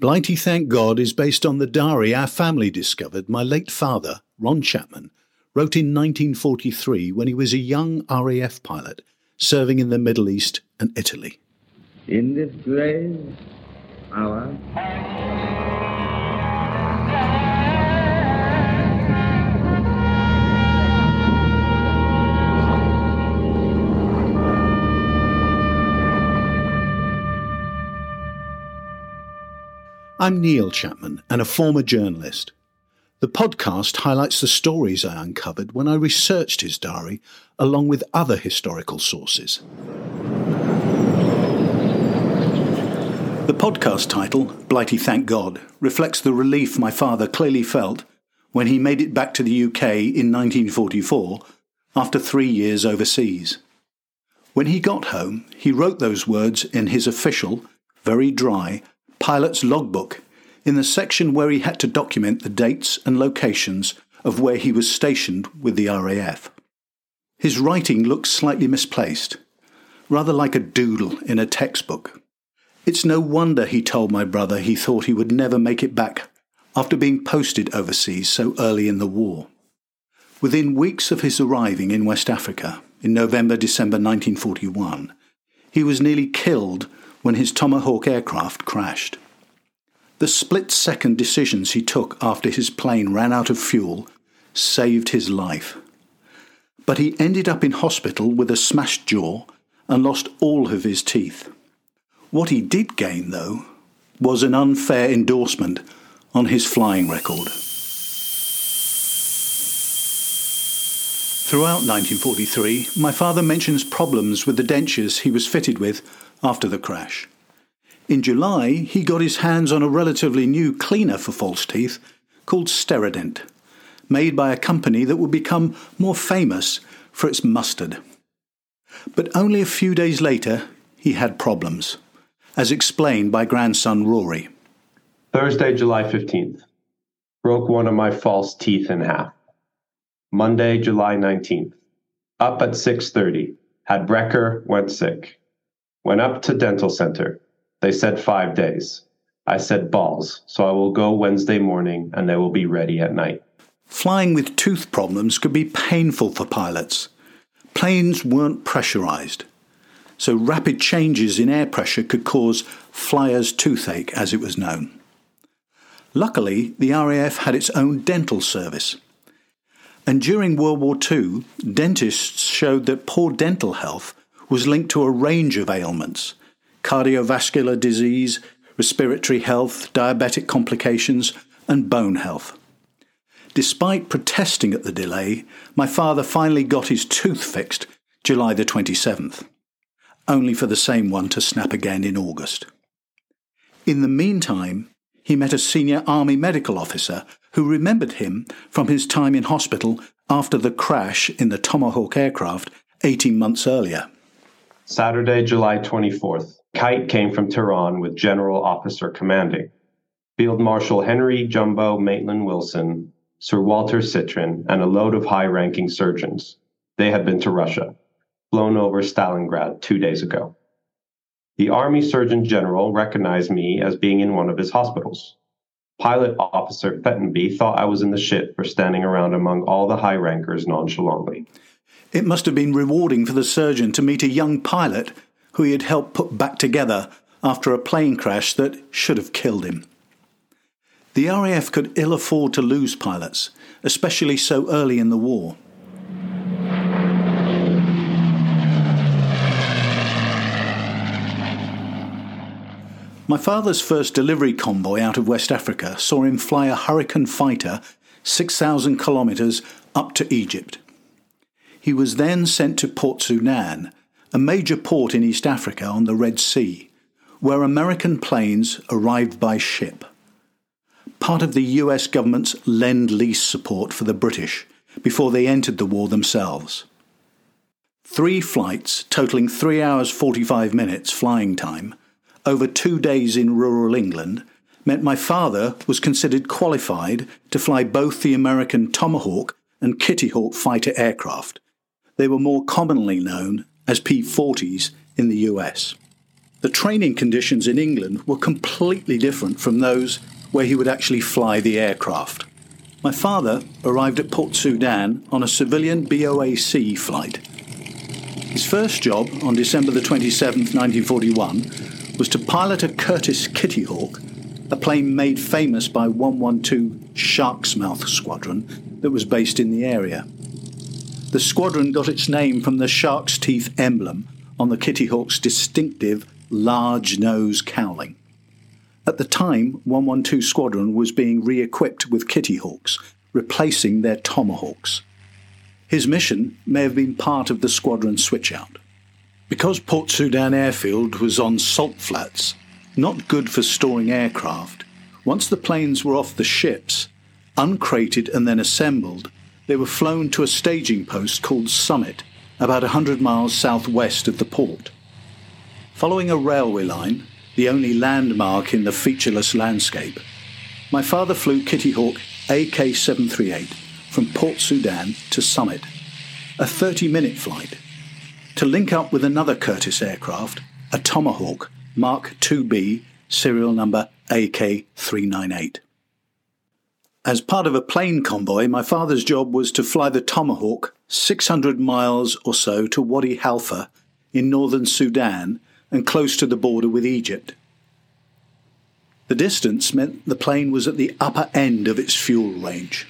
Blighty Thank God is based on the diary our family discovered my late father, Ron Chapman, wrote in 1943 when he was a young RAF pilot serving in the Middle East and Italy. In this grave hour, I'm Neil Chapman and a former journalist. The podcast highlights the stories I uncovered when I researched his diary along with other historical sources. The podcast title, Blighty Thank God, reflects the relief my father clearly felt when he made it back to the UK in 1944 after three years overseas. When he got home, he wrote those words in his official, very dry, pilot's logbook in the section where he had to document the dates and locations of where he was stationed with the RAF. His writing looks slightly misplaced, rather like a doodle in a textbook. It's no wonder he told my brother he thought he would never make it back after being posted overseas so early in the war. Within weeks of his arriving in West Africa in November December 1941, he was nearly killed when his Tomahawk aircraft crashed. The split second decisions he took after his plane ran out of fuel saved his life. But he ended up in hospital with a smashed jaw and lost all of his teeth. What he did gain, though, was an unfair endorsement on his flying record. Throughout 1943, my father mentions problems with the dentures he was fitted with after the crash. In July, he got his hands on a relatively new cleaner for false teeth called Steradent, made by a company that would become more famous for its mustard. But only a few days later, he had problems, as explained by grandson Ruairi. Thursday, July 15th. Broke one of my false teeth in half. Monday, July 19th. Up at 6:30. Had Brecker, went sick. Went up to dental center. They said five days. I said balls, so I will go Wednesday morning and they will be ready at night. Flying with tooth problems could be painful for pilots. Planes weren't pressurized, so rapid changes in air pressure could cause flyer's toothache, as it was known. Luckily, the RAF had its own dental service. And during World War II, dentists showed that poor dental health was linked to a range of ailments cardiovascular disease, respiratory health, diabetic complications, and bone health. Despite protesting at the delay, my father finally got his tooth fixed July the 27th, only for the same one to snap again in August. In the meantime, he met a senior Army medical officer who remembered him from his time in hospital after the crash in the Tomahawk aircraft 18 months earlier. Saturday, July 24th. Kite came from Tehran with General Officer Commanding. Field Marshal Henry Jumbo Maitland Wilson, Sir Walter Citrine, and a load of high ranking surgeons. They had been to Russia, flown over Stalingrad two days ago. The Army Surgeon General recognized me as being in one of his hospitals. Pilot Officer Fettenby thought I was in the shit for standing around among all the high rankers nonchalantly. It must have been rewarding for the surgeon to meet a young pilot who he had helped put back together after a plane crash that should have killed him. The RAF could ill afford to lose pilots, especially so early in the war. My father's first delivery convoy out of West Africa saw him fly a Hurricane fighter 6,000 kilometres up to Egypt. He was then sent to Port Sudan, a major port in East Africa on the Red Sea, where American planes arrived by ship. Part of the US government's lend lease support for the British before they entered the war themselves. Three flights, totaling 3 hours 45 minutes flying time, over two days in rural England, meant my father was considered qualified to fly both the American Tomahawk and Kitty Hawk fighter aircraft, they were more commonly known as P 40s in the US. The training conditions in England were completely different from those where he would actually fly the aircraft. My father arrived at Port Sudan on a civilian BOAC flight. His first job on December the 27th, 1941, was to pilot a Curtiss Kitty Hawk, a plane made famous by 112 Shark's Mouth Squadron that was based in the area. The squadron got its name from the shark's teeth emblem on the Kitty Hawk's distinctive large nose cowling. At the time, 112 Squadron was being re equipped with Kitty Hawks, replacing their Tomahawks. His mission may have been part of the squadron switchout. Because Port Sudan airfield was on salt flats, not good for storing aircraft, once the planes were off the ships, uncrated and then assembled, they were flown to a staging post called Summit, about a hundred miles southwest of the port. Following a railway line, the only landmark in the featureless landscape, my father flew Kitty Hawk AK 738 from Port Sudan to Summit, a 30 minute flight, to link up with another Curtiss aircraft, a Tomahawk Mark 2B, serial number AK 398. As part of a plane convoy, my father's job was to fly the Tomahawk 600 miles or so to Wadi Halfa in northern Sudan and close to the border with Egypt. The distance meant the plane was at the upper end of its fuel range.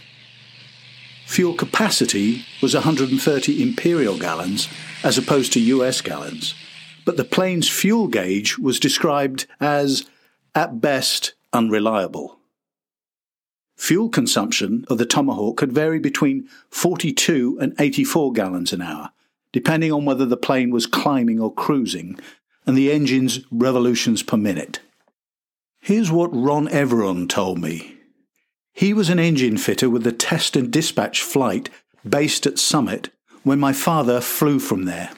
Fuel capacity was 130 imperial gallons as opposed to US gallons, but the plane's fuel gauge was described as, at best, unreliable. Fuel consumption of the Tomahawk could vary between 42 and 84 gallons an hour, depending on whether the plane was climbing or cruising, and the engine's revolutions per minute. Here's what Ron Everon told me. He was an engine fitter with the test and dispatch flight based at Summit when my father flew from there.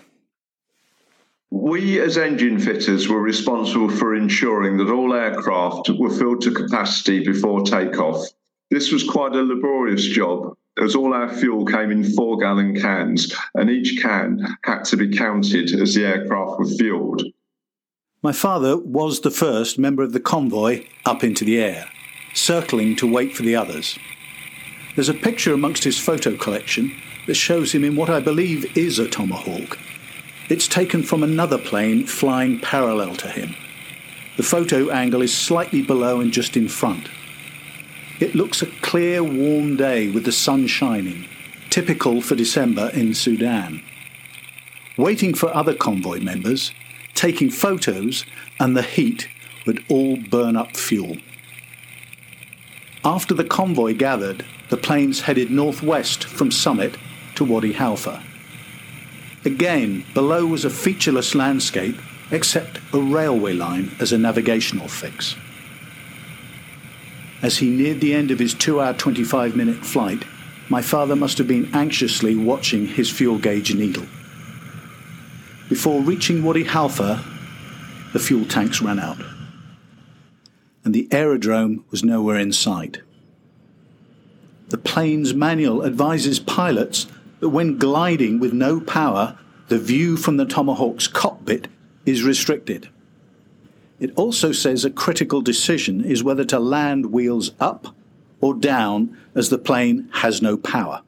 We, as engine fitters, were responsible for ensuring that all aircraft were filled to capacity before takeoff. This was quite a laborious job, as all our fuel came in four gallon cans, and each can had to be counted as the aircraft was fueled. My father was the first member of the convoy up into the air, circling to wait for the others. There's a picture amongst his photo collection that shows him in what I believe is a Tomahawk. It's taken from another plane flying parallel to him. The photo angle is slightly below and just in front. It looks a clear, warm day with the sun shining, typical for December in Sudan. Waiting for other convoy members, taking photos, and the heat would all burn up fuel. After the convoy gathered, the planes headed northwest from Summit to Wadi Halfa. Again, below was a featureless landscape except a railway line as a navigational fix. As he neared the end of his 2 hour 25 minute flight, my father must have been anxiously watching his fuel gauge needle. Before reaching Wadi Halfa, the fuel tanks ran out, and the aerodrome was nowhere in sight. The plane's manual advises pilots that when gliding with no power, the view from the Tomahawk's cockpit is restricted. It also says a critical decision is whether to land wheels up or down as the plane has no power.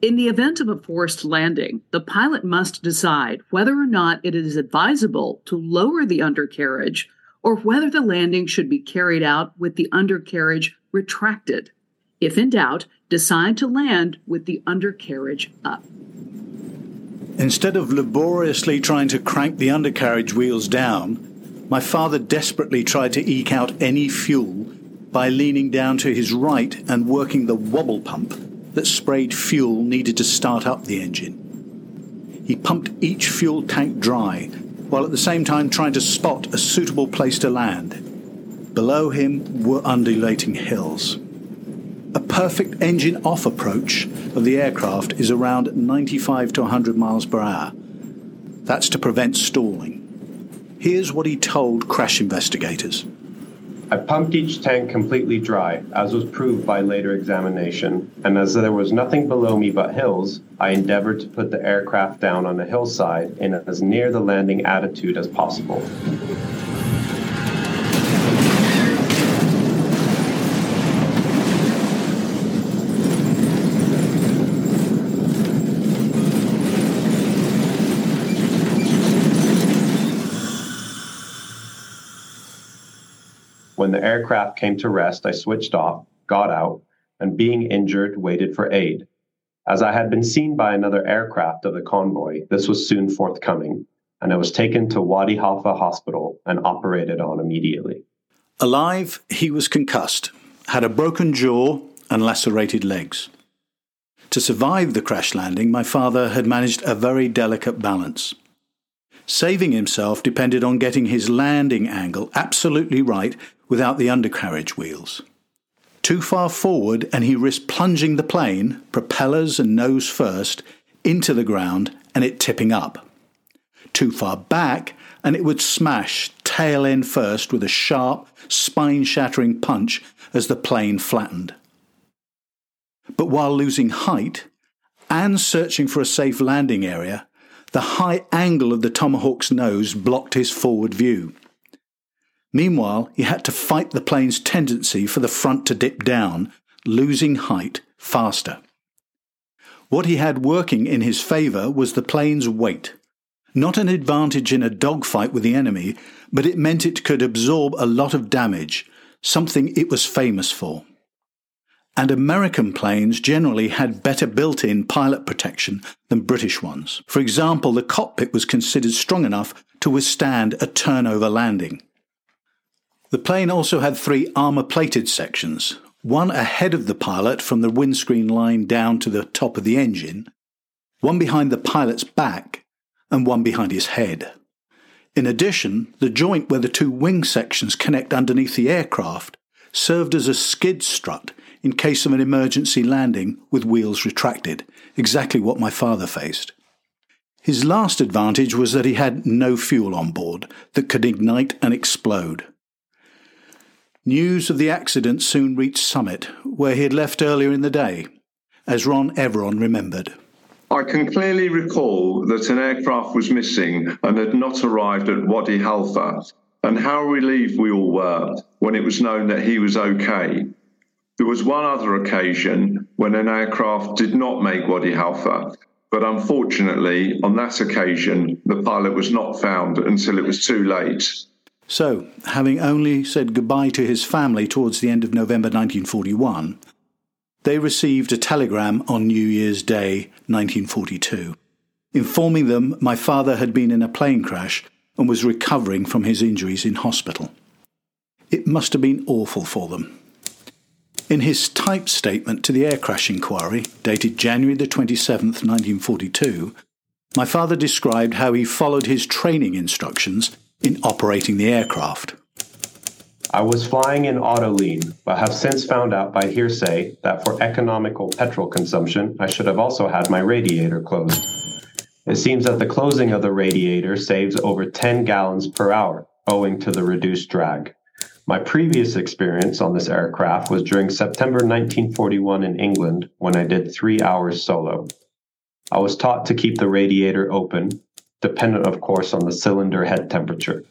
In the event of a forced landing, the pilot must decide whether or not it is advisable to lower the undercarriage or whether the landing should be carried out with the undercarriage retracted. If in doubt, decide to land with the undercarriage up. Instead of laboriously trying to crank the undercarriage wheels down, my father desperately tried to eke out any fuel by leaning down to his right and working the wobble pump that sprayed fuel needed to start up the engine. He pumped each fuel tank dry, while at the same time trying to spot a suitable place to land. Below him were undulating hills. A perfect engine off approach of the aircraft is around 95 to 100 miles per hour. That's to prevent stalling. Here's what he told crash investigators. I pumped each tank completely dry, as was proved by later examination, and as there was nothing below me but hills, I endeavored to put the aircraft down on a hillside in as near the landing attitude as possible. When the aircraft came to rest, I switched off, got out, and being injured, waited for aid. As I had been seen by another aircraft of the convoy, this was soon forthcoming, and I was taken to Wadi Halfa Hospital and operated on immediately. Alive, he was concussed, had a broken jaw, and lacerated legs. To survive the crash landing, my father had managed a very delicate balance. Saving himself depended on getting his landing angle absolutely right without the undercarriage wheels. Too far forward, and he risked plunging the plane, propellers and nose first, into the ground and it tipping up. Too far back, and it would smash tail end first with a sharp, spine shattering punch as the plane flattened. But while losing height and searching for a safe landing area, the high angle of the Tomahawk's nose blocked his forward view. Meanwhile, he had to fight the plane's tendency for the front to dip down, losing height faster. What he had working in his favour was the plane's weight. Not an advantage in a dogfight with the enemy, but it meant it could absorb a lot of damage, something it was famous for. And American planes generally had better built in pilot protection than British ones. For example, the cockpit was considered strong enough to withstand a turnover landing. The plane also had three armour plated sections, one ahead of the pilot from the windscreen line down to the top of the engine, one behind the pilot's back, and one behind his head. In addition, the joint where the two wing sections connect underneath the aircraft served as a skid strut in case of an emergency landing with wheels retracted, exactly what my father faced. His last advantage was that he had no fuel on board that could ignite and explode. News of the accident soon reached Summit, where he had left earlier in the day, as Ron Everon remembered. I can clearly recall that an aircraft was missing and had not arrived at Wadi Halfa, and how relieved we all were when it was known that he was okay. There was one other occasion when an aircraft did not make Wadi Halfa, but unfortunately, on that occasion, the pilot was not found until it was too late. So, having only said goodbye to his family towards the end of November 1941, they received a telegram on New Year's Day 1942, informing them my father had been in a plane crash and was recovering from his injuries in hospital. It must have been awful for them. In his typed statement to the air crash inquiry, dated January the 27th, 1942, my father described how he followed his training instructions in operating the aircraft. I was flying in autolean, but have since found out by hearsay that for economical petrol consumption, I should have also had my radiator closed. It seems that the closing of the radiator saves over 10 gallons per hour, owing to the reduced drag. My previous experience on this aircraft was during September 1941 in England when I did three hours solo. I was taught to keep the radiator open, dependent, of course, on the cylinder head temperature.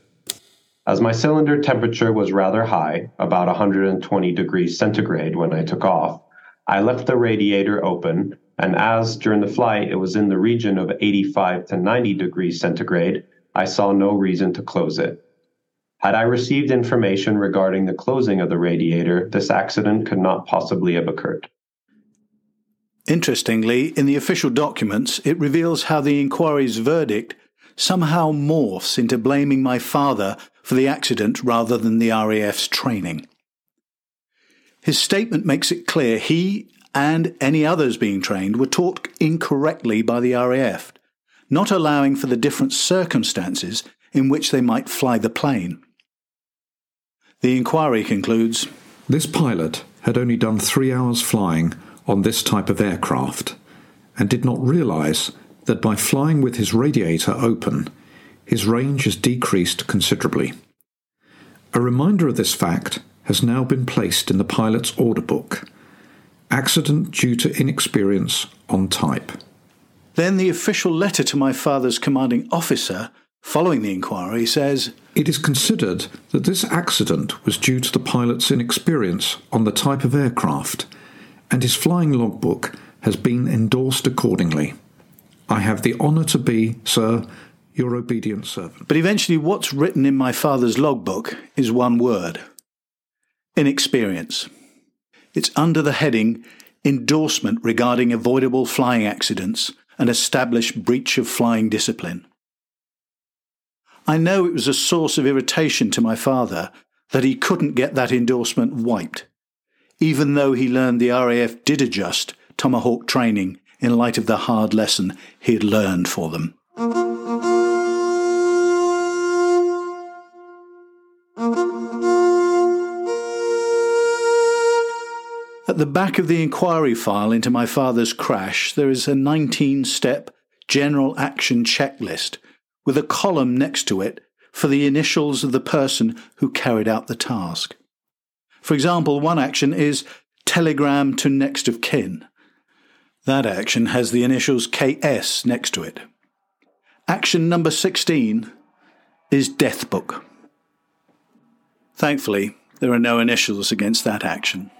As my cylinder temperature was rather high, about 120 degrees centigrade when I took off, I left the radiator open, and as during the flight it was in the region of 85 to 90 degrees centigrade, I saw no reason to close it. Had I received information regarding the closing of the radiator, this accident could not possibly have occurred. Interestingly, in the official documents, it reveals how the inquiry's verdict somehow morphs into blaming my father for the accident rather than the RAF's training. His statement makes it clear he and any others being trained were taught incorrectly by the RAF, not allowing for the different circumstances in which they might fly the plane. The inquiry concludes This pilot had only done three hours flying on this type of aircraft and did not realize that by flying with his radiator open, his range is decreased considerably. A reminder of this fact has now been placed in the pilot's order book accident due to inexperience on type. Then the official letter to my father's commanding officer following the inquiry says It is considered that this accident was due to the pilot's inexperience on the type of aircraft, and his flying logbook has been endorsed accordingly. I have the honour to be, sir, your obedient servant. But eventually, what's written in my father's logbook is one word inexperience. It's under the heading Endorsement regarding avoidable flying accidents and established breach of flying discipline. I know it was a source of irritation to my father that he couldn't get that endorsement wiped, even though he learned the RAF did adjust Tomahawk training in light of the hard lesson he had learned for them. At the back of the inquiry file into my father's crash, there is a 19 step general action checklist with a column next to it for the initials of the person who carried out the task. For example, one action is telegram to next of kin. That action has the initials KS next to it. Action number 16 is death book. Thankfully, there are no initials against that action.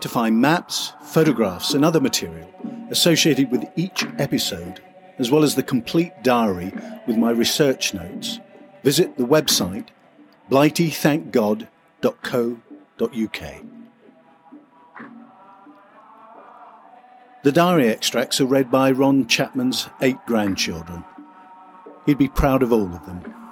To find maps, photographs, and other material associated with each episode, as well as the complete diary with my research notes, visit the website blightythankgod.co.uk. The diary extracts are read by Ron Chapman's eight grandchildren. He'd be proud of all of them.